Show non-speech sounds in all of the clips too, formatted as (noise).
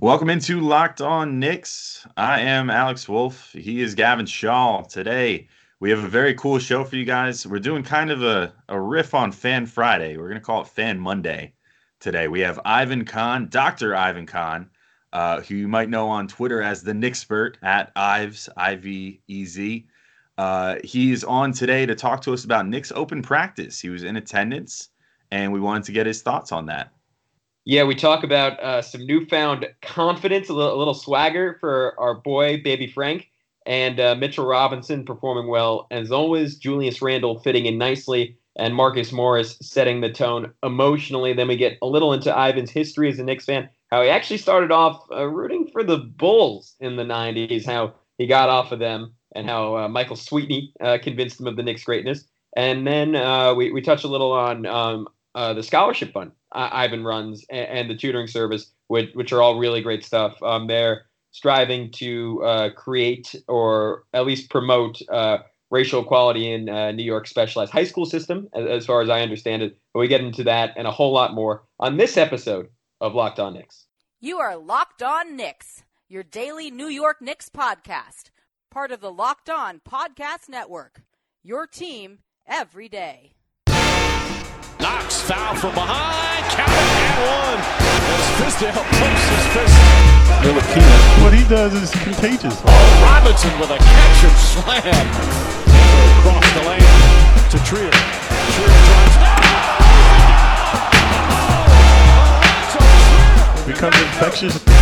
Welcome into Locked On Knicks. I am Alex Wolf. He is Gavin Shaw. Today, we have a very cool show for you guys. We're doing kind of a, a riff on Fan Friday. We're going to call it Fan Monday today. We have Ivan Khan, Dr. Ivan Khan, uh, who you might know on Twitter as the Knickspert at Ives, I V E Z. Uh, he's on today to talk to us about Knicks open practice. He was in attendance, and we wanted to get his thoughts on that. Yeah, we talk about uh, some newfound confidence, a little, a little, swagger for our boy, baby Frank, and uh, Mitchell Robinson performing well. As always, Julius Randle fitting in nicely, and Marcus Morris setting the tone emotionally. Then we get a little into Ivan's history as a Knicks fan, how he actually started off uh, rooting for the Bulls in the 90s, how he got off of them, and how uh, Michael Sweetney uh, convinced him of the Knicks' greatness. And then uh, we, we touch a little on um, the scholarship fund Ivan runs and, and, the tutoring service, which, which are all really great stuff. Um, they're striving to uh, create or at least promote uh, racial equality in uh, New York specialized high school system, as, as, far as I understand it. But we get into that and a whole lot more on this episode of Locked On Knicks. You are Locked On Knicks, your daily New York Knicks podcast, part of the Locked On Podcast Network. Your team every day. Foul from behind. Count and one. As Fizdale pumps his fist. What he does is contagious. Oh, Robinson with a catch and slam. Across the lane to Trier. Trier drives. Oh! Becomes infectious.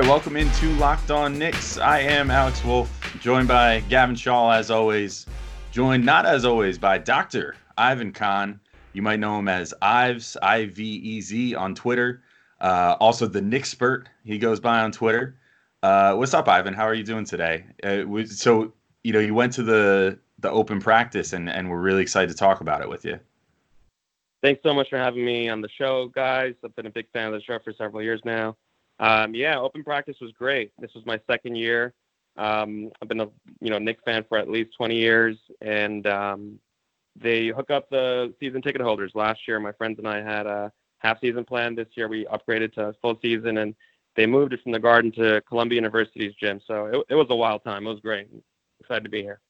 Right, welcome into Locked On Knicks. I am Alex Wolf, joined by Gavin Shaw as always. Joined not as always by Dr. Ivan Khan. You might know him as Ives, I V E Z on Twitter. Uh, also, the Knickspert, he goes by on Twitter. Uh, what's up, Ivan? How are you doing today? Uh, so, you know, you went to the the open practice, and and we're really excited to talk about it with you. Thanks so much for having me on the show, guys. I've been a big fan of the show for several years now. Um, yeah, open practice was great. This was my second year. Um, I've been a you know Knicks fan for at least 20 years, and um, they hook up the season ticket holders. Last year, my friends and I had a half season plan. This year, we upgraded to full season, and they moved it from the Garden to Columbia University's gym. So it, it was a wild time. It was great. Excited to be here.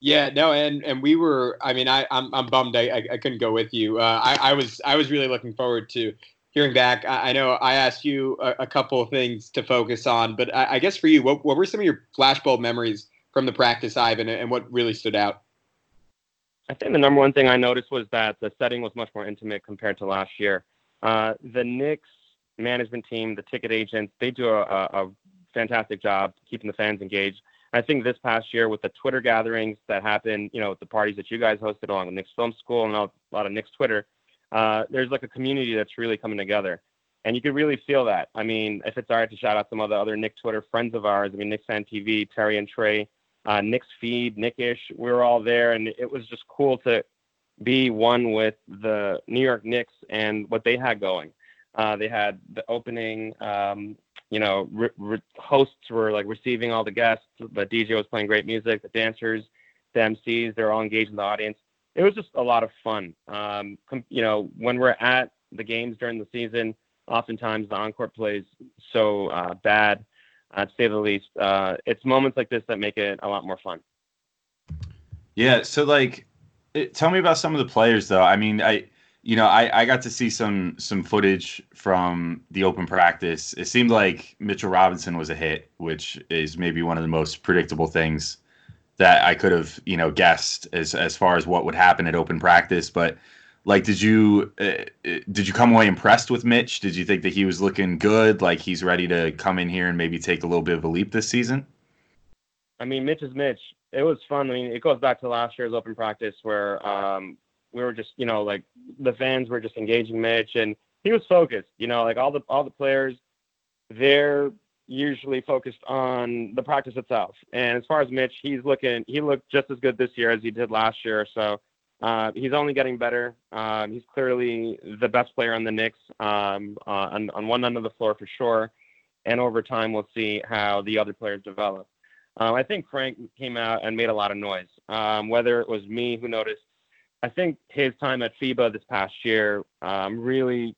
Yeah, no, and and we were. I mean, I I'm, I'm bummed I, I, I couldn't go with you. Uh, I I was I was really looking forward to hearing back, I, I know I asked you a, a, couple of things to focus on, but I, I, guess for you, what, what were some of your flashbulb memories from the practice, Ivan, and what really stood out? I think the number one thing I noticed was that the setting was much more intimate compared to last year. Uh, the Knicks management team, the ticket agents, they do a, a, fantastic job keeping the fans engaged. I think this past year with the Twitter gatherings that happened, you know, the parties that you guys hosted along with Knicks Film School and a lot of Knicks Twitter, uh, there's like a community that's really coming together. And you could really feel that. I mean, if it's all right to shout out some of the other Nick Twitter friends of ours, I mean, Knicks Fan TV, Terry and Trey, uh, Nick's Feed, Nickish, we were all there. And it was just cool to be one with the New York Knicks and what they had going. Uh, they had the opening, um, you know, re- re- hosts were like receiving all the guests. The DJ was playing great music. The dancers, the MCs, they're all engaged in the audience it was just a lot of fun. Um, you know, when we're at the games during the season, oftentimes the encore plays so uh, bad, uh, to say the least. Uh, it's moments like this that make it a lot more fun. Yeah. So, like, it, tell me about some of the players, though. I mean, I, you know, I, I got to see some some footage from the open practice. It seemed like Mitchell Robinson was a hit, which is maybe one of the most predictable things that I could have, you know, guessed as as far as what would happen at open practice. But like, did you uh, uh, did you come away impressed with Mitch? Did you think that he was looking good? Like he's ready to come in here and maybe take a little bit of a leap this season? I mean, Mitch is Mitch. It was fun. I mean, it goes back to last year's open practice where um, we were just, you know, like the fans were just engaging Mitch, and he was focused. You know, like all the all the players, they're usually focused on the practice itself. And as far as Mitch, he's looking he looked just as good this year as he did last year. So Uh, he's only getting better. Um, he's clearly the best player on the Knicks um, uh, on, on one end of the floor for sure. And over time, we'll see how the other players develop. Um, I think Frank came out and made a lot of noise. Um, whether it was me who noticed, I think his time at FIBA this past year um, really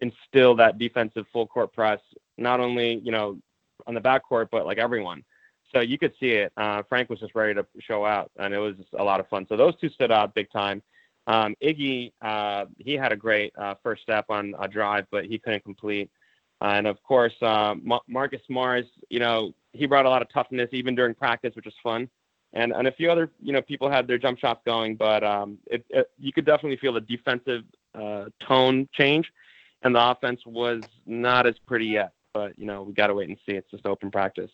instilled that defensive full court press, not only you know on the backcourt, but like everyone. So you could see it. Uh, Frank was just ready to show out, and it was a lot of fun. So those two stood out big time. Um, Iggy, uh, he had a great uh, first step on a drive, but he couldn't complete. and of course, uh, Marcus Morris, you know, he brought a lot of toughness even during practice, which was fun. And and a few other you know people had their jump shots going, but um, it, it, you could definitely feel the defensive uh, tone change, and the offense was not as pretty yet. But you know we got to wait and see. It's just open practice.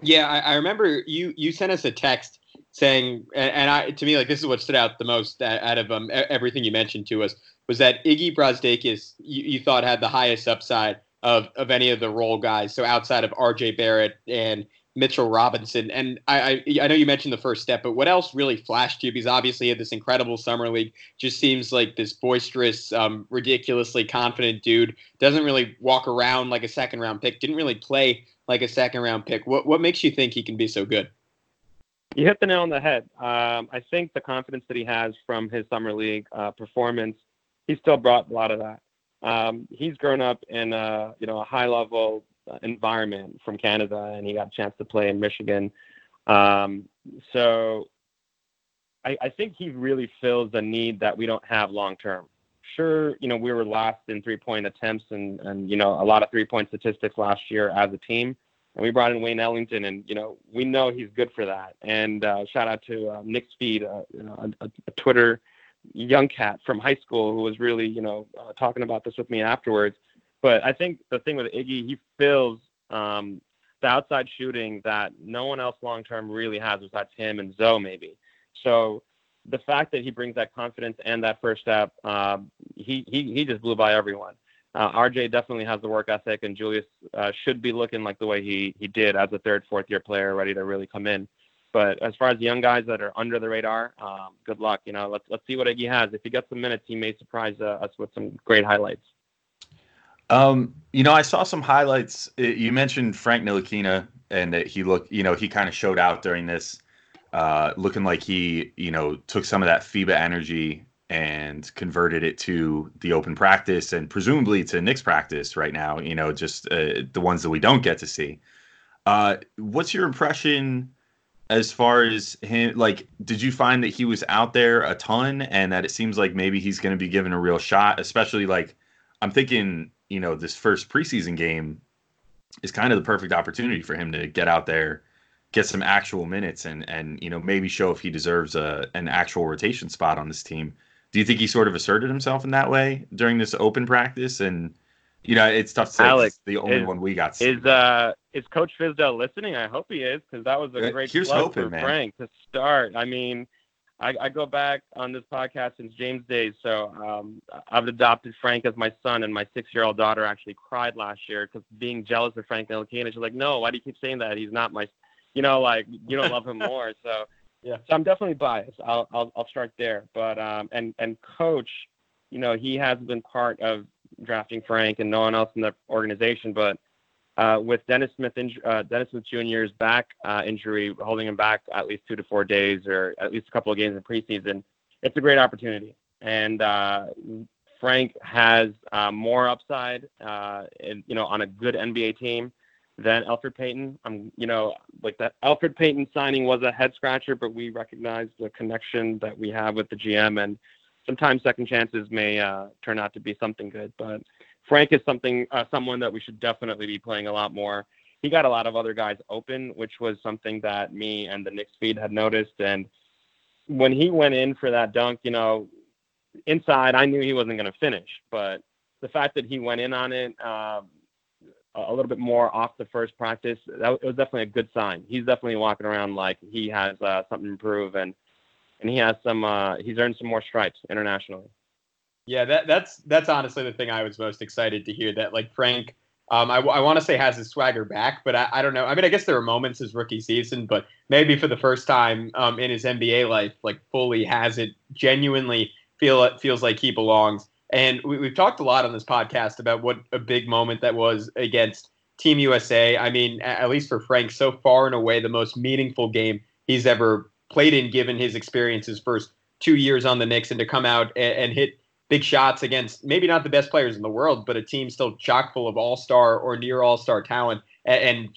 Yeah, I, I, remember you you sent us a text saying, and, and, I to me like this is what stood out the most out of um, everything you mentioned to us was that Iggy Brazdeikis you, you thought had the highest upside of of any of the role guys. So outside of R.J. Barrett and Mitchell Robinson, and I, I, I know you mentioned the first step, but what else really flashed you? Because obviously, he had this incredible summer league. Just seems like this boisterous, um, ridiculously confident dude. Doesn't really walk around like a second round pick. Didn't really play like a second round pick. What what makes you think he can be so good? You hit the nail on the head. Um, I think the confidence that he has from his summer league uh, performance, he still brought a lot of that. Um, he's grown up in a you know a high level environment from Canada, and he got a chance to play in Michigan. Um, so I, I think he really fills the need that we don't have long term. Sure, you know we were last in three point attempts and and you know a lot of three point statistics last year as a team, and we brought in Wayne Ellington, and you know we know he's good for that. And uh, shout out to uh, Nick's feed, uh, you know, a, a Twitter young cat from high school who was really, you know, uh, talking about this with me afterwards. But I think the thing with Iggy, he fills um, the outside shooting that no one else long term really has besides him and Zoe maybe. So the fact that he brings that confidence and that first step, uh, he, he he just blew by everyone. Uh, RJ definitely has the work ethic, and Julius uh, should be looking like the way he he did as a third, fourth year player, ready to really come in. But as far as young guys that are under the radar, um, good luck. You know, let's let's see what Iggy has. If he gets some minutes, he may surprise uh, us with some great highlights. Um, you know, I saw some highlights. You mentioned Frank Ntilikina, and that he looked, you know, he kind of showed out during this, uh, looking like he, you know, took some of that FIBA energy and converted it to the open practice and presumably to Knicks practice right now. You know, just uh, the ones that we don't get to see. Uh, what's your impression? as far as him like did you find that he was out there a ton and that it seems like maybe he's going to be given a real shot especially like i'm thinking you know this first preseason game is kind of the perfect opportunity for him to get out there get some actual minutes and and you know maybe show if he deserves a an actual rotation spot on this team do you think he sort of asserted himself in that way during this open practice and you know, it's tough to say. Alex, the only is, one we got. Is uh is Coach Fizdale listening? I hope he is because that was a great Here's hoping, for man. Frank to start. I mean, I, I, go back on this podcast since James days, so um, I've adopted Frank as my son, and my six-year-old daughter actually cried last year because being jealous of Frank Ntilikina. She's like, "No, why do you keep saying that? He's not my, you know, like you don't love him (laughs) more." So yeah, so I'm definitely biased. I'll I'll, I'll start there, but um, and and Coach, you know, he has been part of drafting Frank and no one else in the organization. But with Dennis Smith, uh, Jr.'s back uh, injury, holding him back at least two to four days or at least a couple of games in preseason, it's a great opportunity. And uh, Frank has uh, more upside, uh, you know, on a good NBA team than Elfrid Payton. I'm, you know, like that Elfrid Payton signing was a head scratcher, but we recognize the connection that we have with the GM and sometimes second chances may uh, turn out to be something good. But Frank is something, uh, someone that we should definitely be playing a lot more. He got a lot of other guys open, which was something that me and the Knicks feed had noticed. And when he went in for that dunk, you know, inside, I knew he wasn't going to finish, but the fact that he went in on it uh, a little bit more off the first practice, that it was definitely a good sign. He's definitely walking around like he has uh, something to prove, and and he has some. Uh, he's earned some more stripes internationally. Yeah, that that's that's honestly the thing I was most excited to hear. That like Frank Um, I, I want to say has his swagger back, but I, I, don't know. I mean, I guess there were moments his rookie season, but maybe for the first time um, in his NBA life, like fully has it genuinely feel it feels like he belongs. And we, have talked a lot on this podcast about what a big moment that was against Team USA. I mean, at least for Frank, so far and away the most meaningful game he's ever played in, given his experience his first two years on the Knicks, and to come out and, and hit big shots against maybe not the best players in the world, but a team still chock full of all star or near all star talent and, and,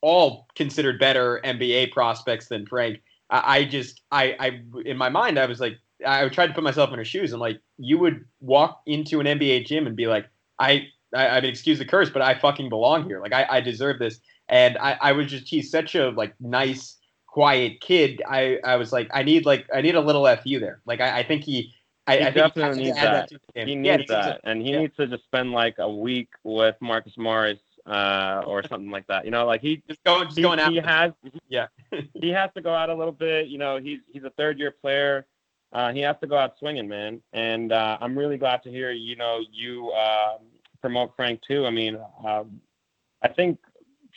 all considered better NBA prospects than Frank. I, I just, I, I, in my mind, I was like, I tried to put myself in her shoes and like, you would walk into an NBA gym and be like, I, I, I mean, excuse the curse, but I fucking belong here. Like, I, I deserve this. And I, I was just, he's such a like nice, quiet kid. I, I was like, I need like, I need a little fu there. Like, I, I think he, I, he I definitely needs that. that he needs yeah, that, and he yeah. needs to just spend like a week with Marcus Morris uh, or something like that. You know, like he just going, just he, going out. He has, yeah, (laughs) he has to go out a little bit. You know, he's he's a third year player. Uh, he has to go out swinging, man. And uh, I'm really glad to hear, you know, you uh, promote Frank too. I mean, um, I think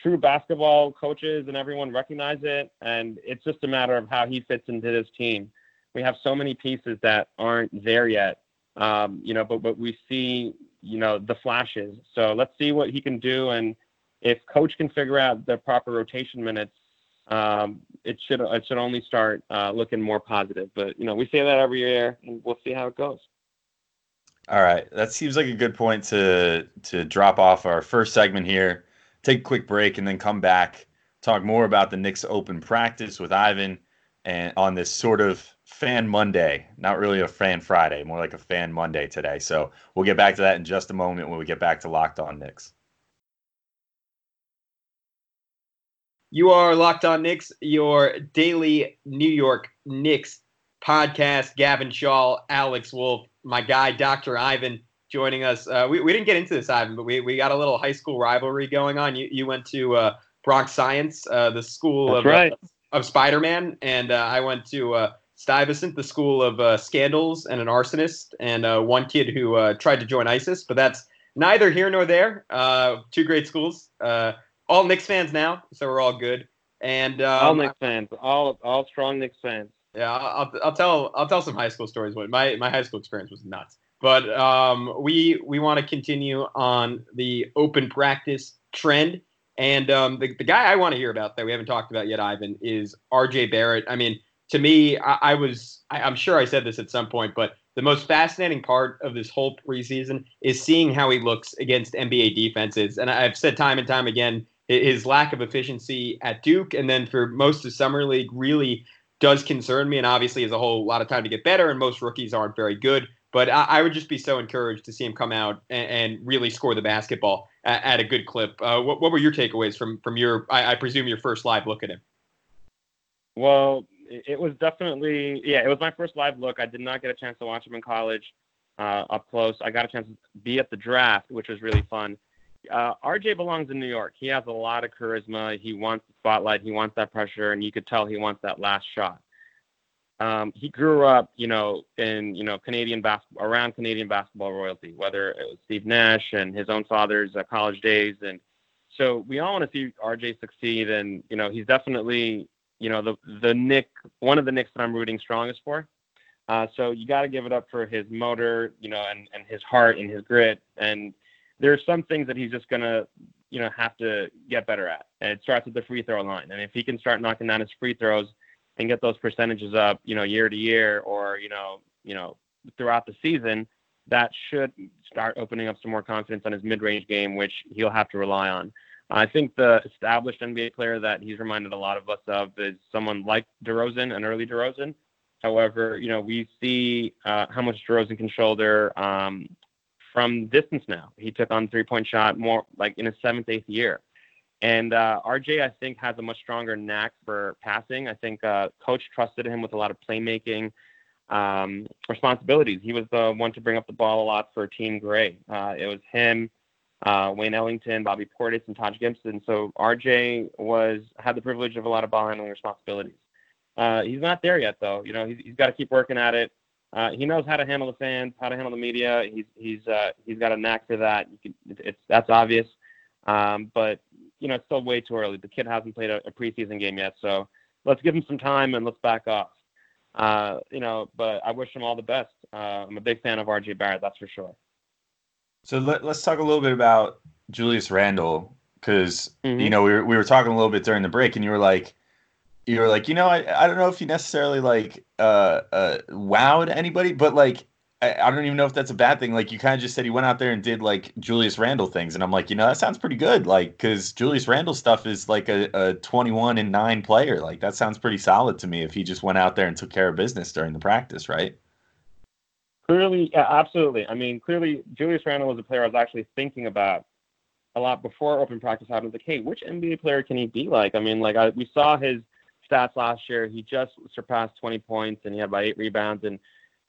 true basketball coaches and everyone recognize it, and it's just a matter of how he fits into this team we have so many pieces that aren't there yet. Um, you know, but but we see you know the flashes. So let's see what he can do, and if coach can figure out the proper rotation minutes, um, it should it should only start uh, looking more positive. But you know, we say that every year, and we'll see how it goes. All right, that seems like a good point to to drop off our first segment here. Take a quick break and then come back. Talk more about the Knicks Open practice with Ivan, and on this sort of Fan Monday, not really a Fan Friday, more like a Fan Monday today. So we'll get back to that in just a moment when we get back to Locked On Knicks. You are Locked On Knicks, your daily New York Knicks podcast. Gavin Shaw, Alex Wolf, my guy, Dr. Ivan, joining us. Uh, we, we didn't get into this, Ivan, but we, we got a little high school rivalry going on. You, you went to uh, Bronx Science, uh, the school That's of, right. of Spider Man, and uh, I went to uh, Stuyvesant, the school of uh, scandals and an arsonist, and uh, one kid who uh, tried to join ISIS. But that's neither here nor there. Uh, two great schools. Uh, all Knicks fans now, so we're all good. And um, all Knicks fans, all all strong Knicks fans. Yeah, I'll, I'll tell I'll tell some high school stories. My my high school experience was nuts. But um, we we want to continue on the open practice trend. And um, the, the guy I want to hear about that we haven't talked about yet, Ivan, is RJ Barrett. I mean, to me, I, I was, I, I'm sure I said this at some point, but the most fascinating part of this whole preseason is seeing how he looks against NBA defenses. And I've said time and time again, his lack of efficiency at Duke and then for most of Summer League really does concern me. And obviously, has a whole lot of time to get better, and most rookies aren't very good. But I, I would just be so encouraged to see him come out and, and really score the basketball at, at a good clip. Uh, what, what, were your takeaways from from your, I, I presume, your first live look at him? Well, it was definitely yeah it was my first live look. I did not get a chance to watch him in college uh, up close. I got a chance to be at the draft which was really fun. Uh, rj belongs in new york. He has a lot of charisma. He wants the spotlight. He wants that pressure and you could tell he wants that last shot. Um, he grew up you know in you know canadian basketball around canadian basketball royalty whether it was steve nash and his own father's uh, college days. And so we all want to see rj succeed. And you know he's definitely you know the the Nick one of the Knicks that I'm rooting strongest for. Uh, so you got to give it up for his motor, you know, and and his heart and his grit. And there are some things that he's just gonna, you know, have to get better at. And it starts at the free throw line. And if he can start knocking down his free throws and get those percentages up, you know, year to year, or you know, you know, throughout the season, that should start opening up some more confidence on his mid-range game, which he'll have to rely on. I think the established NBA player that he's reminded a lot of us of is someone like DeRozan, an early DeRozan. However, you know, we see uh, how much DeRozan can shoulder um, from distance now. He took on three-point shot more like in his seventh, eighth year. And uh, RJ, I think, has a much stronger knack for passing. I think uh, coach trusted him with a lot of playmaking um, responsibilities. He was the one to bring up the ball a lot for Team Gray. Uh, it was him, uh, Wayne Ellington, Bobby Portis, and Taj Gibson. So RJ was had the privilege of a lot of ball handling responsibilities. Uh, he's not there yet, though. You know, he's, he's got to keep working at it. Uh, he knows how to handle the fans, how to handle the media. He's he's uh, he's got a knack for that. You can, it's that's obvious. Um, but you know, it's still way too early. The kid hasn't played a, a preseason game yet, so let's give him some time and let's back off. Uh, you know, but I wish him all the best. Uh, I'm a big fan of RJ Barrett, that's for sure. So let, us talk a little bit about Julius Randle because Mhm. you know we were, we were talking a little bit during the break, and you were like, you were like, you know, I, I don't know if he necessarily like uh, uh wowed anybody, but like I, I don't even know if that's a bad thing. Like you kind of just said he went out there and did like Julius Randle things, and I'm like, you know, that sounds pretty good. Like because Julius Randle stuff is like a, a 21 and nine player. Like that sounds pretty solid to me if he just went out there and took care of business during the practice, right? Clearly, yeah, absolutely. I mean, clearly, Julius Randle was a player I was actually thinking about a lot before open practice happened. Like, hey, which NBA player can he be like? I mean, like I, we saw his stats last year. He just surpassed 20 points and he had about eight rebounds, and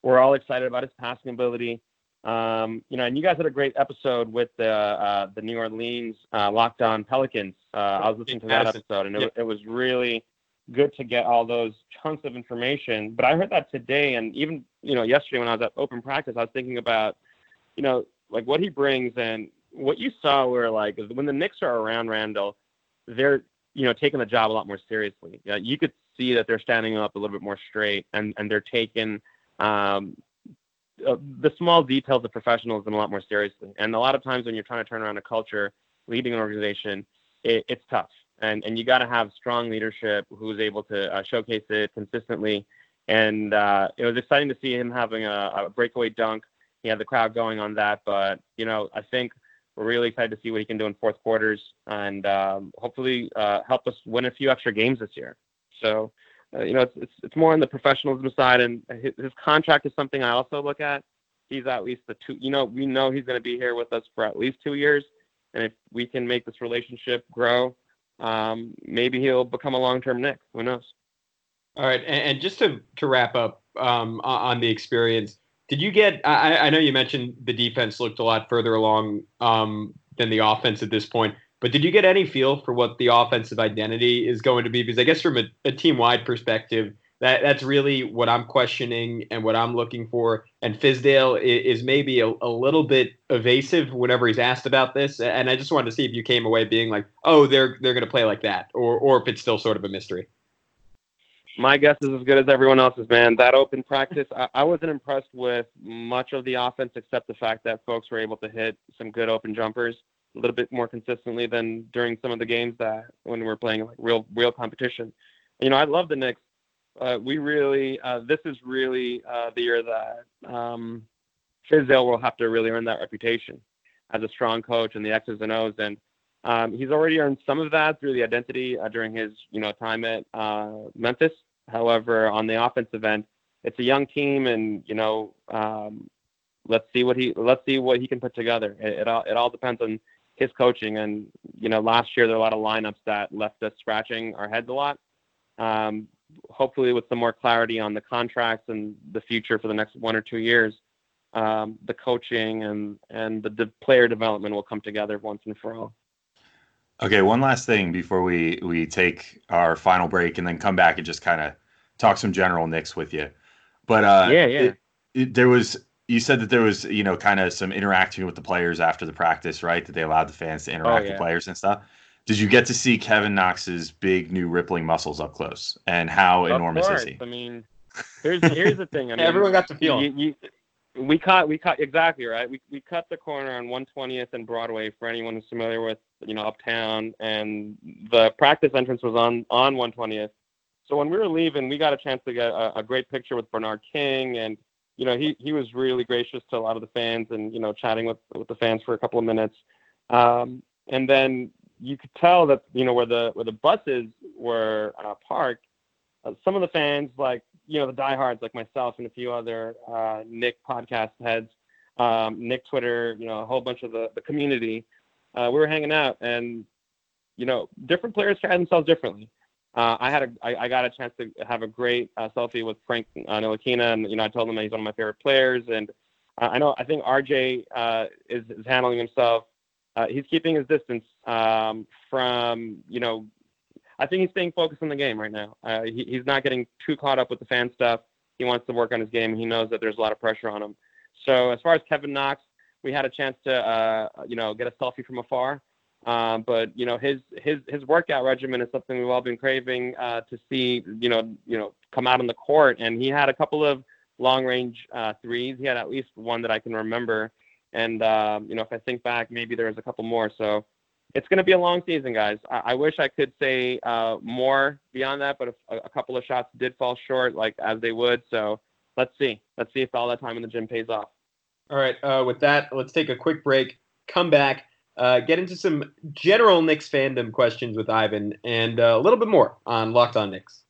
we're all excited about his passing ability. Um, you know, and you guys had a great episode with the uh, the New Orleans uh, Locked On Pelicans. Uh, I was listening to that episode, and it, it was really good to get all those chunks of information. But I heard that today, and even you know yesterday when I was at open practice, I was thinking about you know like what he brings and what you saw were like when the Knicks are around Randle, they're you know taking the job a lot more seriously. Yeah, you could see that they're standing up a little bit more straight, and and they're taking um, uh, the small details of professionalism a lot more seriously. And a lot of times when you're trying to turn around a culture, leading an organization, it, it's tough. And and you got to have strong leadership who's able to uh, showcase it consistently. And uh, it was exciting to see him having a, a breakaway dunk. He had the crowd going on that. But you know, I think we're really excited to see what he can do in fourth quarters and um, hopefully uh, help us win a few extra games this year. So uh, you know, it's, it's it's more on the professionalism side, and his, his contract is something I also look at. He's at least the two. You know, we know he's going to be here with us for at least two years, and if we can make this relationship grow, um, maybe he'll become a long-term Nick. Who knows? All right, and, and just to to wrap up um, on on the experience, did you get? I, I know you mentioned the defense looked a lot further along um, than the offense at this point, but did you get any feel for what the offensive identity is going to be? Because I guess from a, a team wide perspective, that that's really what I'm questioning and what I'm looking for. And Fizdale is, is maybe a, a little bit evasive whenever he's asked about this. And I just wanted to see if you came away being like, oh, they're they're going to play like that, or or if it's still sort of a mystery. My guess is as good as everyone else's, man. That open practice, I, I wasn't impressed with much of the offense except the fact that folks were able to hit some good open jumpers a little bit more consistently than during some of the games that when we're playing like real real competition. You know, I love the Knicks. Uh, we really, uh, this is really uh, the year that um, Fizdale will have to really earn that reputation as a strong coach and the X's and O's. And um, he's already earned some of that through the identity uh, during his, you know, time at uh, Memphis. However, on the offensive end, it's a young team, and you know, um, let's see what he let's see what he can put together. It, it all it all depends on his coaching. And you know, last year there were a lot of lineups that left us scratching our heads a lot. Um, hopefully, with some more clarity on the contracts and the future for the next one or two years, um, the coaching and and the player development will come together once and for all. Okay, one last thing before we we take our final break and then come back and just kind of talk some general Knicks with you. But uh, Yeah, yeah. it- it- there was you said that there was you know kind of some interaction with the players after the practice, right? That they allowed the fans to interact yeah. with players and stuff. Did you get to see Kevin Knox's big new rippling muscles up close? And how Of enormous course. is he? I mean, here's here's the thing. I (laughs) mean, Everyone got to feel you, you, we caught we cut exactly right. We we cut the corner on 120th and Broadway for anyone who's familiar with you know uptown, and the practice entrance was on on 120th. So when we were leaving, we got a chance to get a, a great picture with Bernard King, and you know he he was really gracious to a lot of the fans, and you know chatting with with the fans for a couple of minutes. Um, and then you could tell that you know where the where the buses were uh, parked, uh, some of the fans like you know the diehards like myself and a few other uh, Nick podcast heads, um, Nick Twitter, you know a whole bunch of the the community. Uh, we were hanging out, and you know different players carry themselves differently. Uh, I had a I, I got a chance to have a great uh, selfie with Frank uh, Ntilikina, and you know I told him that he's one of my favorite players, and I know I think RJ is, is handling himself. Uh, he's keeping his distance um, from you know I think he's staying focused on the game right now. Uh, he, he's not getting too caught up with the fan stuff. He wants to work on his game. He knows that there's a lot of pressure on him. So as far as Kevin Knox, we had a chance to, uh, you know, get a selfie from afar. Um, but you know his his his workout regimen is something we've all been craving uh, to see. You know you know come out on the court, and he had a couple of long range uh, threes. He had at least one that I can remember. And um, you know if I think back, maybe there was a couple more. So it's going to be a long season, guys. I, I wish I could say uh, more beyond that, but a, a couple of shots did fall short, like as they would. So let's see. Let's see if all that time in the gym pays off. All right. Uh, with that, let's take a quick break. Come back. Uh, get into some general Knicks fandom questions with Ivan, and uh, a little bit more on Locked On Knicks.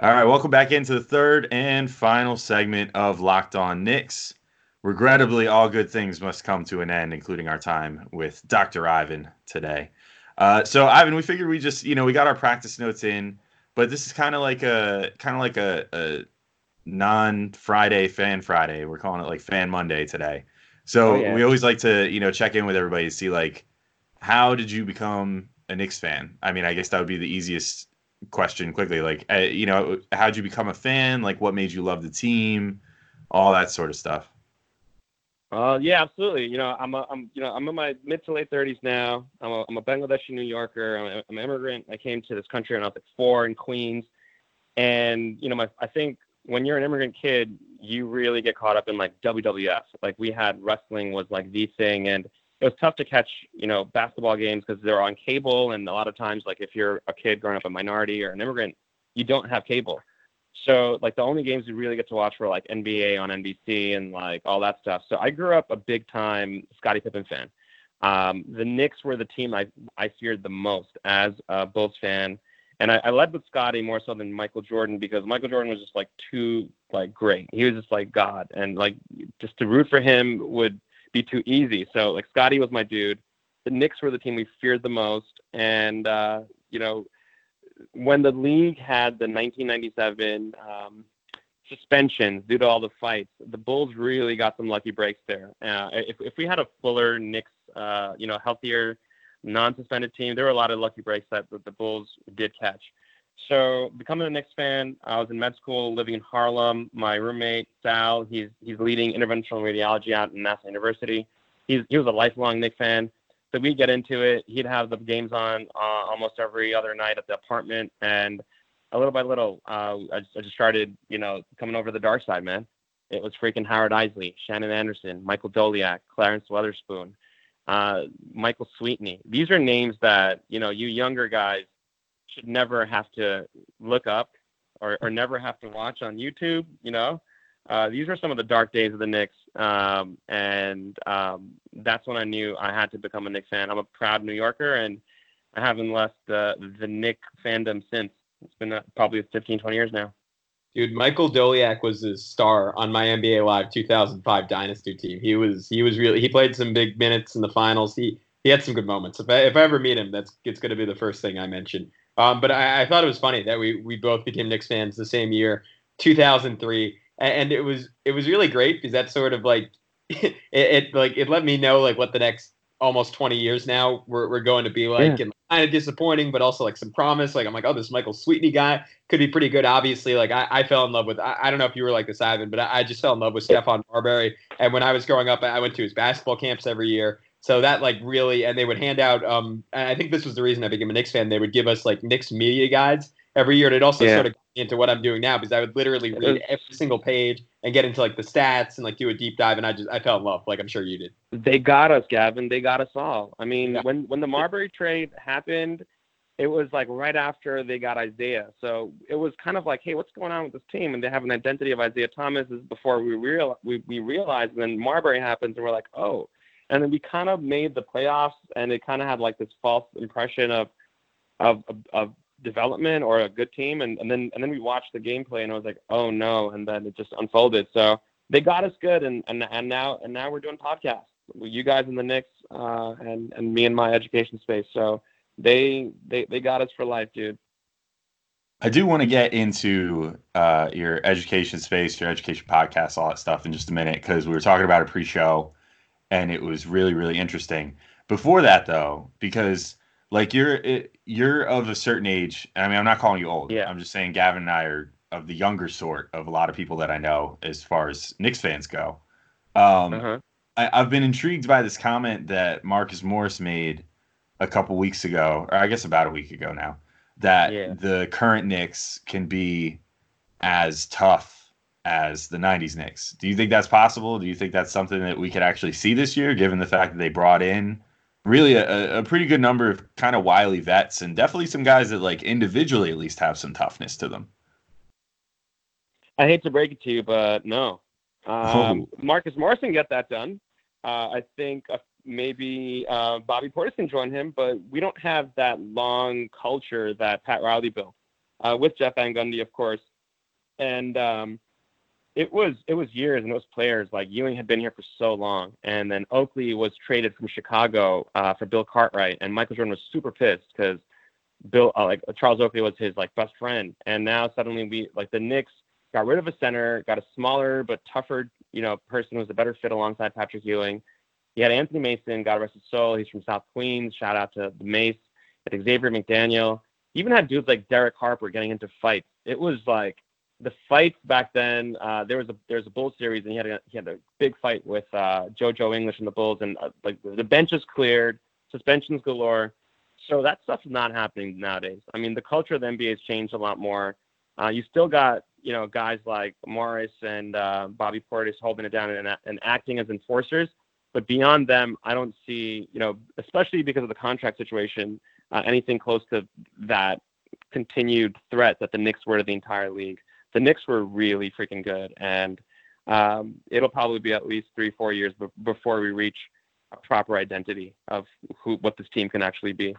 All right, welcome back into the third and final segment of Locked On Knicks. Regrettably, all good things must come to an end, including our time with Dr. Ivan today. Uh, so, Ivan, we figured we just, you know, we got our practice notes in, but this is kind of like a kind of like a, a non Friday fan Friday. We're calling it like Fan Monday today. So Oh, yeah. we always like to, you know, check in with everybody to see like how did you become a Knicks fan? I mean, I guess that would be the easiest question quickly. Like, uh, you know, how did you become a fan? Like, what made you love the team? All that sort of stuff. Uh, yeah, absolutely. You know, I'm a, I'm, you know, I'm in my mid to late 30s now. I'm a, I'm a Bangladeshi New Yorker. I'm, a, I'm an immigrant. I came to this country when I was like four in Queens, and you know, my, I think when you're an immigrant kid, you really get caught up in like WWF. Like we had wrestling was like the thing, and it was tough to catch, you know, basketball games because they're on cable, and a lot of times, like if you're a kid growing up a minority or an immigrant, you don't have cable. So like the only games you really get to watch were like NBA on NBC and like all that stuff. So I grew up a big time Scottie Pippen fan. Um, the Knicks were the team I I feared the most as a Bulls fan, and I, I led with Scottie more so than Michael Jordan because Michael Jordan was just like too like great. He was just like God, and like just to root for him would be too easy. So like Scottie was my dude. The Knicks were the team we feared the most, and uh, you know when the league had the 1997 um, suspensions due to all the fights, the Bulls really got some lucky breaks there. Uh, if, if we had a fuller Knicks, uh, you know, healthier, non-suspended team, there were a lot of lucky breaks that, that the Bulls did catch. So becoming a Knicks fan, I was in med school, living in Harlem. My roommate Sal, he's he's leading interventional radiology out in University. He's he was a lifelong Knicks fan. So we'd get into it. He'd have the games on uh, almost every other night at the apartment, and a little by little, uh, I, just, I just started, you know, coming over the dark side, man. It was freaking Howard Eisley, Shandon Anderson, Michael Doleac, Clarence Weatherspoon, uh, Michael Sweetney. These are names that you know you younger guys should never have to look up or, or never have to watch on YouTube. You know, uh, these are some of the dark days of the Knicks, um, and um, that's when I knew I had to become a Knicks fan. I'm a proud New Yorker, and I haven't left the the Knick fandom since. It's been uh, probably 15, 20 years now. Dude, Michael Doleac was the star on my NBA Live 2005 Dynasty team. He was he was really he played some big minutes in the finals. He he had some good moments. If I, if I ever meet him, that's it's going to be the first thing I mention. Um, but I, I thought it was funny that we we both became Knicks fans the same year, 2003, and it was it was really great because that's sort of like (laughs) it, it like it let me know like what the next almost 20 years now we're, we're going to be like Yeah. and kind of disappointing but also like some promise. Like i'm like oh this michael sweetney guy could be pretty good obviously. Like i, I fell in love with I, I don't know if you were like this ivan but i, I just fell in love with stephon marbury. And when i was growing up i went to his basketball camps every year so that like really and they would hand out um i think this was the reason i became a knicks fan they would give us like knicks media guides every year and it also Yeah. sort of got me into what i'm doing now because i would literally read every single page and get into like the stats and like do a deep dive and i just i fell in love like i'm sure you did They got us, Gavin. They got us all. I mean, Yeah. when when the Marbury trade happened, it was like right after they got Isiah. So it was kind of like, hey, what's going on with this team? And they have an identity of Isiah Thomas is before we real we, we realized. And then Marbury happens, and we're like, oh. And then we kind of made the playoffs, and it kind of had like this false impression of of of, of development or a good team. And, and then and then we watched the gameplay, and I was like, oh no. And then it just unfolded. So they got us good, and and and now and now we're doing podcasts. With you guys in the Knicks, uh, and and me in my education space. So they they they got us for life, dude. I do want to get into uh, your education space, your education podcast, all that stuff in just a minute because we were talking about it pre-show, and it was really, really interesting. Before that, though, because like you're it, you're of a certain age. I mean, I'm not calling you old. Yeah. I'm just saying Gavin and I are of the younger sort of a lot of people that I know as far as Knicks fans go. Um, Uh-huh. I, I've been intrigued by this comment that Marcus Morris made a couple weeks ago, or I guess about a week ago now, that Yeah. the current Knicks can be as tough as the 90s Knicks. Do you think that's possible? Do you think that's something that we could actually see this year, given the fact that they brought in really a, a pretty good number of kind of wily vets and definitely some guys that, like, individually at least have some toughness to them? I hate to break it to you, but no. Um, Oh. Marcus Morris can get that done. Uh, I think uh, maybe uh, Bobby Portis can join him, but we don't have that long culture that Pat Riley built uh, with Jeff Van Gundy, of course. And um, it was it was years and it was players like Ewing had been here for so long, and then Oakley was traded from Chicago uh, for Bill Cartwright, and Michael Jordan was super pissed because Bill uh, like Charles Oakley was his like best friend, and now suddenly we like the Knicks got rid of a center, got a smaller but tougher, you know, person who was a better fit alongside Patrick Ewing. He had Anthony Mason, God rest his soul. He's from South Queens. Shout out to the Mace. Had Xavier McDaniel. He even had dudes like Derek Harper getting into fights. It was like the fights back then. Uh, there was a there was a Bulls series, and he had a he had a big fight with uh, JoJo English and the Bulls, and uh, like the bench is cleared, suspensions galore. So that stuff's not happening nowadays. I mean, the culture of the NBA has changed a lot more. Uh, you still got you know guys like Morris and uh, Bobby Portis holding it down and, and acting as enforcers, but beyond them, I don't see you know especially because of the contract situation uh, anything close to that continued threat that the Knicks were to the entire league. The Knicks were really freaking good, and um, it'll probably be at least three four years be- before we reach a proper identity of who what this team can actually be.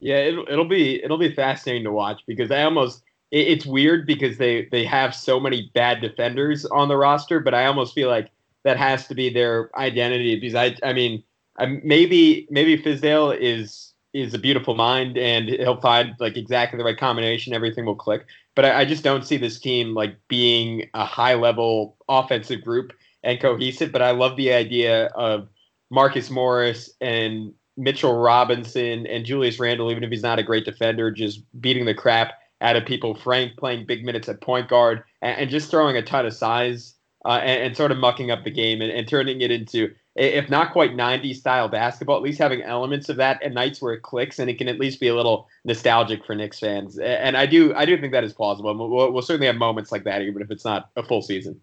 Yeah, it'll it'll be it'll be fascinating to watch because I almost it, it's weird because they they have so many bad defenders on the roster, but I almost feel like that has to be their identity because I I mean I, maybe maybe Fizdale is is a beautiful mind and he'll find like exactly the right combination, everything will click. But I, I just don't see this team like being a high level offensive group and cohesive. But I love the idea of Marcus Morris and Mitchell Robinson and Julius randle even if he's not a great defender, just beating the crap out of people. Frank playing big minutes at point guard and, and just throwing a ton of size uh, and, and, sort of mucking up the game and, and, turning it into, if not quite 90s style basketball, at least having elements of that at nights where it clicks and it can at least be a little nostalgic for Knicks fans. And I do, I do think that is plausible. We'll, we'll certainly have moments like that, even if it's not a full season.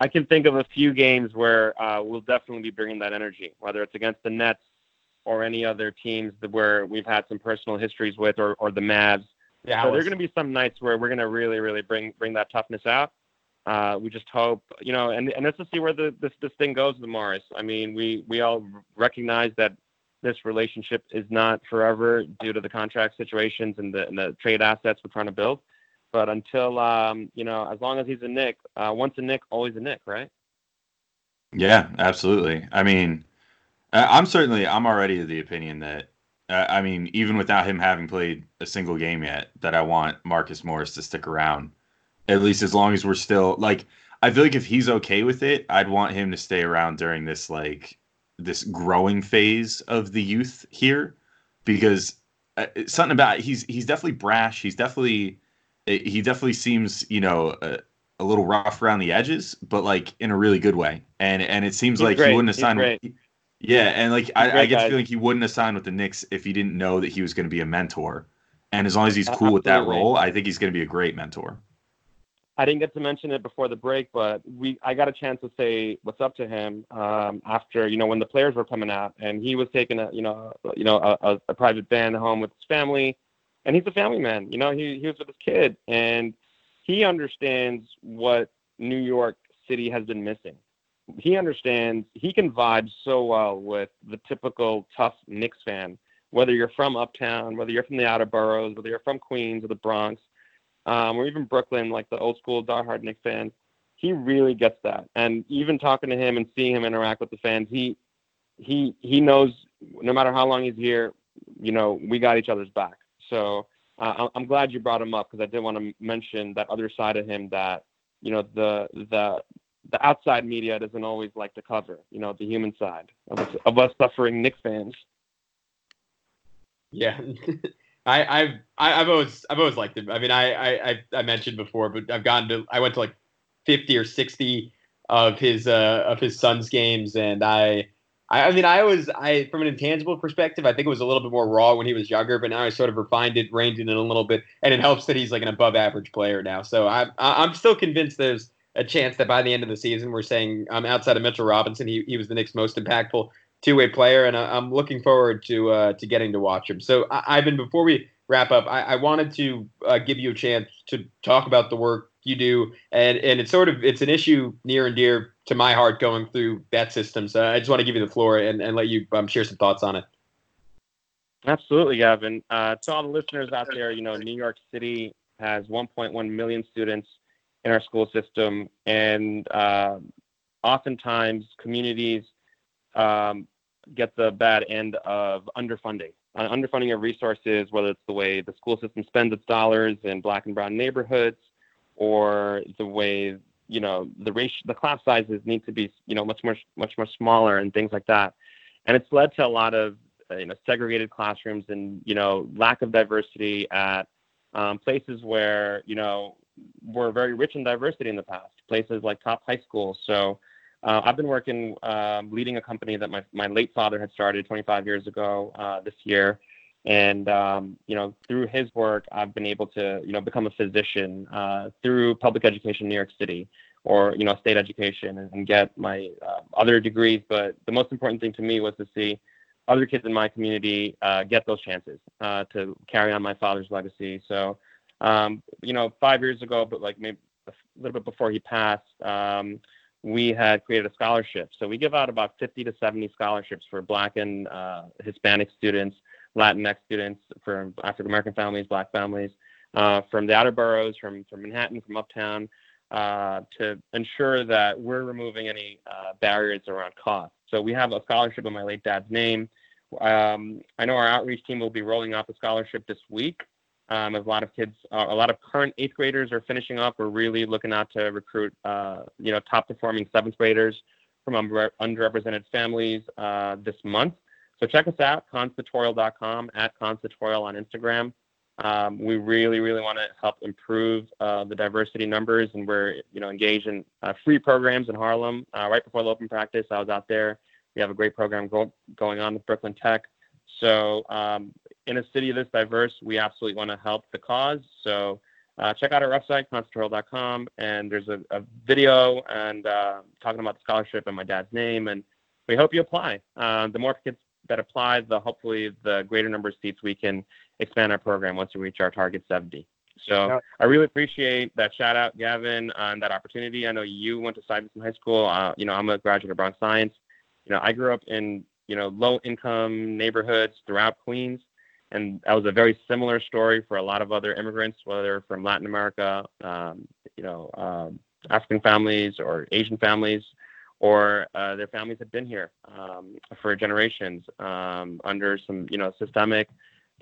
I can think of a few games where uh, we'll definitely be bringing that energy, whether it's against the Nets or any other teams that where we've had some personal histories with, or, or the Mavs. Yeah, so there are going to be some nights where we're going to really, really bring bring that toughness out. Uh, we just hope, you know, and, and let's just see where the, this this thing goes with Morris. I mean, we we all recognize that this relationship is not forever due to the contract situations and the, and the trade assets we're trying to build. But until, um, you know, as long as he's a Nick, uh, once a Nick, always a Nick, right? Yeah, absolutely. I mean, I'm certainly I'm already of the opinion that uh, I mean, even without him having played a single game yet, that I want Marcus Morris to stick around at least as long as we're still like. I feel like if he's okay with it, I'd want him to stay around during this like this growing phase of the youth here, because uh, something about he's he's definitely brash. He's definitely he definitely seems you know. Uh, a little rough around the edges, but like in a really good way. And and it seems He's like great. he wouldn't have signed. With, yeah, and like I, I get the feeling he wouldn't have signed with the Knicks if he didn't know that he was going to be a mentor. And as long as he's cool with that role, I think he's going to be a great mentor. I didn't get to mention it before the break, but we I got a chance to say what's up to him um, after you know when the players were coming out, and he was taking a you know you know a, a, private band home with his family, and he's a family man. You know he he was with his kid, and he understands what New York City has been missing. He understands he can vibe so well with the typical tough Knicks fan, whether you're from Uptown, whether you're from the outer boroughs, whether you're from Queens or the Bronx um, or even Brooklyn, like the old school diehard Knicks fans, he really gets that. And even talking to him and seeing him interact with the fans, he he he knows no matter how long he's here, you know, we got each other's back. So uh, I'm- glad you brought him up because I did want to mention that other side of him that you know the the the outside media doesn't always like to cover. You know, the human side of us, of us suffering Knicks fans. Yeah. (laughs) I, I've I've always I've always liked him. I mean, I, I I mentioned before, but I've gone to I went to like fifty or sixty of his uh, of his son's games, and I. I, I mean, I was I from an intangible perspective, I think it was a little bit more raw when he was younger, but now I sort of refined it, reined it in a little bit, and it helps that he's like an above average player now. So I, I I'm still convinced there's a chance that by the end of the season, we're saying um, outside of Mitchell Robinson, he, he was the Knicks' most impactful two way player, and I, am looking forward to uh, to getting to watch him. So I, Ivan, before we wrap up, I, I wanted to uh, give you a chance to talk about the work you do, and and it's sort of it's an issue near and dear to my heart going through that system. So I just want to give you the floor and, and let you um, share some thoughts on it. Absolutely, Gavin. Uh, to all the listeners out there, you know, New York City has 1.1 million students in our school system, and uh, oftentimes communities um, get the bad end of underfunding. Uh, underfunding of resources, whether it's the way the school system spends its dollars in black and brown neighborhoods, or the way you know the ratio, the class sizes need to be you know much more much more smaller and things like that, and it's led to a lot of uh, you know segregated classrooms and you know lack of diversity at um, places where you know were very rich in diversity in the past, places like top high schools. So uh, I've been working, um, leading a company that my, my late father had started 25 years ago uh, this year. And, um, you know, through his work, I've been able to, you know, become a physician uh, through public education in New York City or, you know, state education and, and get my uh, other degrees. But the most important thing to me was to see other kids in my community uh, get those chances uh, to carry on my father's legacy. So, um, you know, five years ago, but like maybe a little bit before he passed, um, we had created a scholarship. So we give out about 50 to 70 scholarships for Black and uh, Hispanic students, Latinx students, for African American families, Black families, uh, from the outer boroughs, from from Manhattan, from Uptown, uh, to ensure that we're removing any uh, barriers around cost. So we have a scholarship in my late dad's name. Um, I know our outreach team will be rolling out the scholarship this week. Um, a lot of kids, uh, a lot of current eighth graders are finishing up. We're really looking out to recruit, uh, you know, top performing seventh graders from under- underrepresented families uh, this month. So check us out, constatorial.com, at constatorial on Instagram. Um, we really, really want to help improve uh, the diversity numbers, and we're, you know, engaged in uh, free programs in Harlem. Uh, right before the open practice, I was out there. We have a great program go- going on with Brooklyn Tech. So um, in a city this diverse, we absolutely want to help the cause. So uh, check out our website, constatorial.com, and there's a, a video and uh, talking about the scholarship and my dad's name, and we hope you apply. Uh, the more kids that apply, the hopefully the greater number of seats we can expand our program once we reach our target 70. So I really appreciate that shout out, Gavin, and that opportunity. I know you went to Stuyvesant High School. Uh, you know, I'm a graduate of Bronx Science. You know, I grew up in you know low income neighborhoods throughout Queens. And that was a very similar story for a lot of other immigrants, whether from Latin America, um, you know, um, African families or Asian families, or uh, their families had been here um, for generations um, under some, you know, systemic,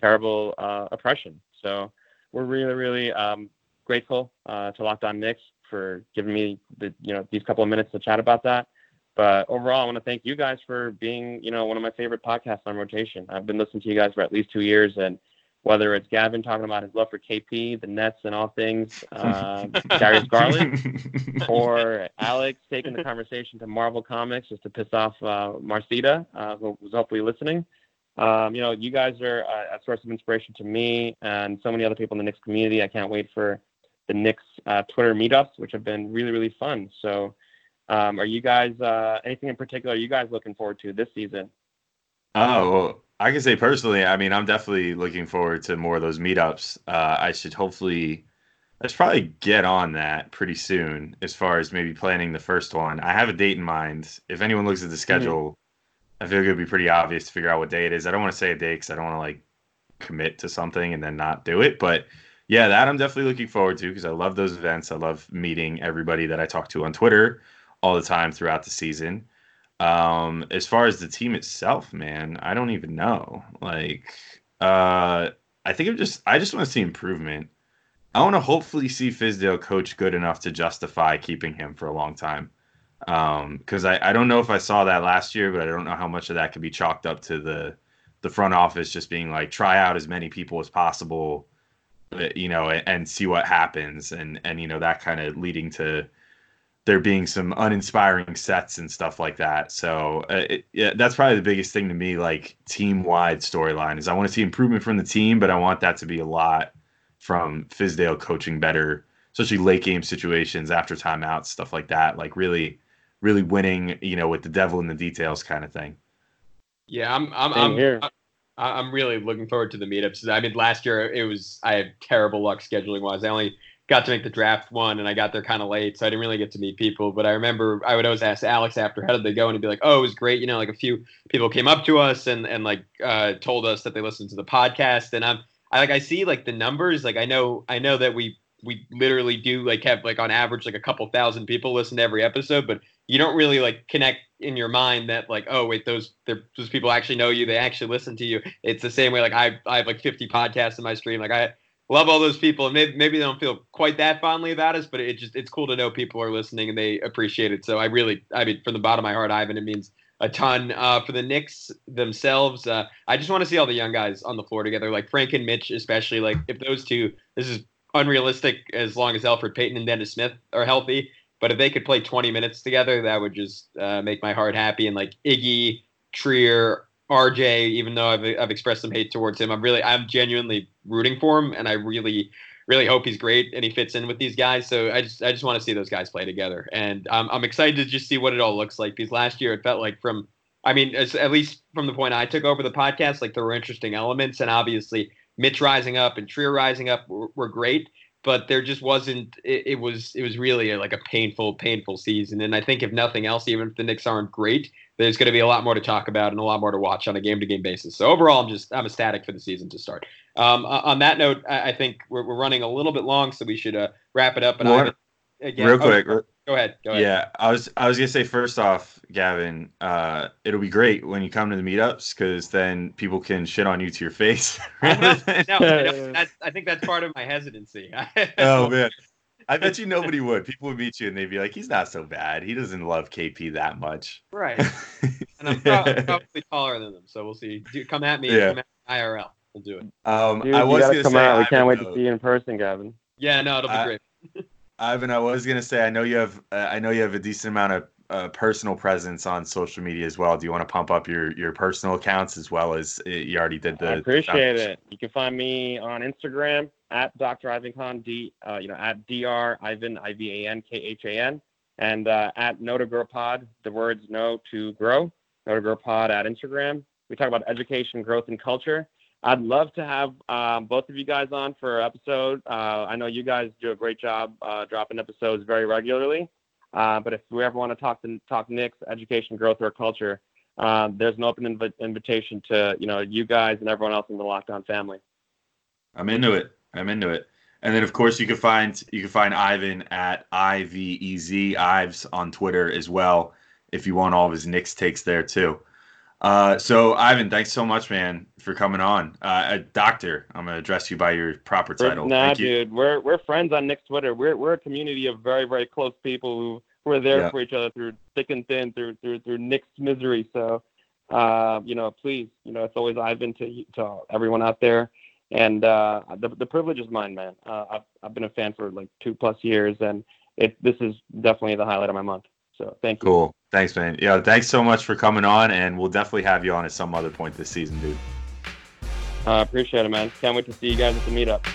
terrible uh, oppression. So we're really, really um, grateful uh, to Locked On Knicks for giving me the, you know, these couple of minutes to chat about that. But overall, I want to thank you guys for being, you know, one of my favorite podcasts on rotation. I've been listening to you guys for at least two years, and whether it's Gavin talking about his love for KP, the Nets, and all things, uh, (laughs) Darius Garland, (laughs) or Alex taking the conversation to Marvel Comics just to piss off uh, Marcita, uh, who was hopefully listening. Um, you know, you guys are a, a, source of inspiration to me and so many other people in the Knicks community. I can't wait for the Knicks uh, Twitter meetups, which have been really, really fun. So um, are you guys uh, anything in particular? Are you guys looking forward to this season? Oh, well, I can say personally. I mean, I'm definitely looking forward to more of those meetups. Uh, I should hopefully, I should probably get on that pretty soon. As far as maybe planning the first one, I have a date in mind. If anyone looks at the mm-hmm. schedule, mm-hmm. I feel like it'd be pretty obvious to figure out what day it is. I don't want to say a date because I don't want to like commit to something and then not do it. But yeah, that I'm definitely looking forward to because I love those events. I love meeting everybody that I talk to on Twitter all the time throughout the season. Um, as far as the team itself, man, I don't even know. Like, uh, I think I'm just I just want to see improvement. I want to hopefully see Fizdale coach good enough to justify keeping him for a long time. Because um, I, I don't know if I saw that last year, but I don't know how much of that could be chalked up to the the front office just being like try out as many people as possible, uh, you know, and, and see what happens, and and you know that kind of leading to there being some uninspiring sets and stuff like that. So uh, it, yeah, that's probably the biggest thing to me, like team wide storyline, is I want to see improvement from the team, but I want that to be a lot from Fizdale coaching better, especially late game situations after timeouts, stuff like that. Like really, really winning, you know, with the devil in the details kind of thing. Yeah, I'm I'm Same I'm, here. I- I'm really looking forward to the meetups. I mean, last year it was I had terrible luck scheduling wise. I only got to make the draft one, and I got there kind of late, so I didn't really get to meet people. But I remember I would always ask Alex after how did they go, and he'd be like, "Oh, it was great." You know, like a few people came up to us and and like uh, told us that they listened to the podcast, and I'm I like I see like the numbers. Like I know I know that we we literally do like have like on average like a couple thousand people listen to every episode, but you don't really like connect in your mind that like oh wait those those people actually know you they actually listen to you it's the same way like i i have like 50 podcasts in my stream like i love all those people and maybe, maybe they don't feel quite that fondly about us but it just it's cool to know people are listening and they appreciate it so i really i mean from the bottom of my heart ivan it means a ton uh, for the Knicks themselves. Uh, I just want to see all the young guys on the floor together, like Frank and Mitch, especially. Like if those two, this is unrealistic as long as Elfrid Payton and Dennis Smith are healthy. But if they could play 20 minutes together, that would just uh, make my heart happy. And like Iggy, Trier, RJ, even though I've, I've expressed some hate towards him, I'm really, I'm genuinely rooting for him, and I really, really hope he's great and he fits in with these guys. So I just, I just want to see those guys play together, and I'm, I'm excited to just see what it all looks like. Because last year it felt like from, I mean, at least from the point I took over the podcast, like there were interesting elements, and obviously Mitch rising up and Trier rising up were, were great but there just wasn't it, it was it was really a, like a painful painful season and i think if nothing else even if the Knicks aren't great there's going to be a lot more to talk about and a lot more to watch on a game to game basis. So overall i'm just i'm ecstatic for the season to start. Um, on that note i, I think we're, we're running a little bit long so we should uh, wrap it up and I, again, Real oh, quick, go ahead go ahead Yeah, I was I was gonna say first off, Gavin, uh, it'll be great when you come to the meetups because then people can shit on you to your face. (laughs) I know, rather than- no, I (laughs) that's, I think that's part of my hesitancy. (laughs) oh man, I bet you nobody would. People would meet you and they'd be like, "He's not so bad. He doesn't love KP that much." right. And I'm prob- probably taller than them, so we'll see. Do, come at me, Yeah. come at me IRL. We'll do it. um, Dude, I you gotta come say, out. We Ivan, can't wait to see you in person, Gavin. Yeah, no, it'll be I- great. Ivan, I was gonna say, I know you have, uh, I know you have a decent amount of uh, personal presence on social media as well. Do you want to pump up your your personal accounts as well as uh, you already did the? I appreciate it. You can find me on Instagram at Dr. Ivan Khan, D, uh, you know, at Dr. Ivan I V A N K H A N, and uh, at Know to Grow Pod. The words No to Grow. Know to Grow Pod at Instagram. We talk about education, growth, and culture. I'd love to have um, both of you guys on for an episode. Uh, I know you guys do a great job uh, dropping episodes very regularly. Uh, but if we ever want to talk to talk Knicks, education, growth, or culture, um, there's an open inv- invitation to you know you guys and everyone else in the Locked On family. I'm into it. I'm into it. And then of course you can find you can find Ivan at I V E Z Ives on Twitter as well if you want all of his Knicks takes there too. Uh, so Ivan, thanks so much, man, for coming on. Uh, doctor, I'm gonna address you by your proper title. Nah, Thank you. dude, we're we're friends on Knicks Twitter. We're we're a community of very very close people who who are there Yeah. for each other through thick and thin, through through through Knicks misery. So, uh, you know, please, you know, it's always Ivan to to everyone out there, and uh, the the privilege is mine, man. Uh, I've I've been a fan for like two plus years, and it this is definitely the highlight of my month. So thank you. Cool. Thanks, man. Yeah, thanks so much for coming on, and we'll definitely have you on at some other point this season, dude. Uh, appreciate it, man. Can't wait to see you guys at the meetup.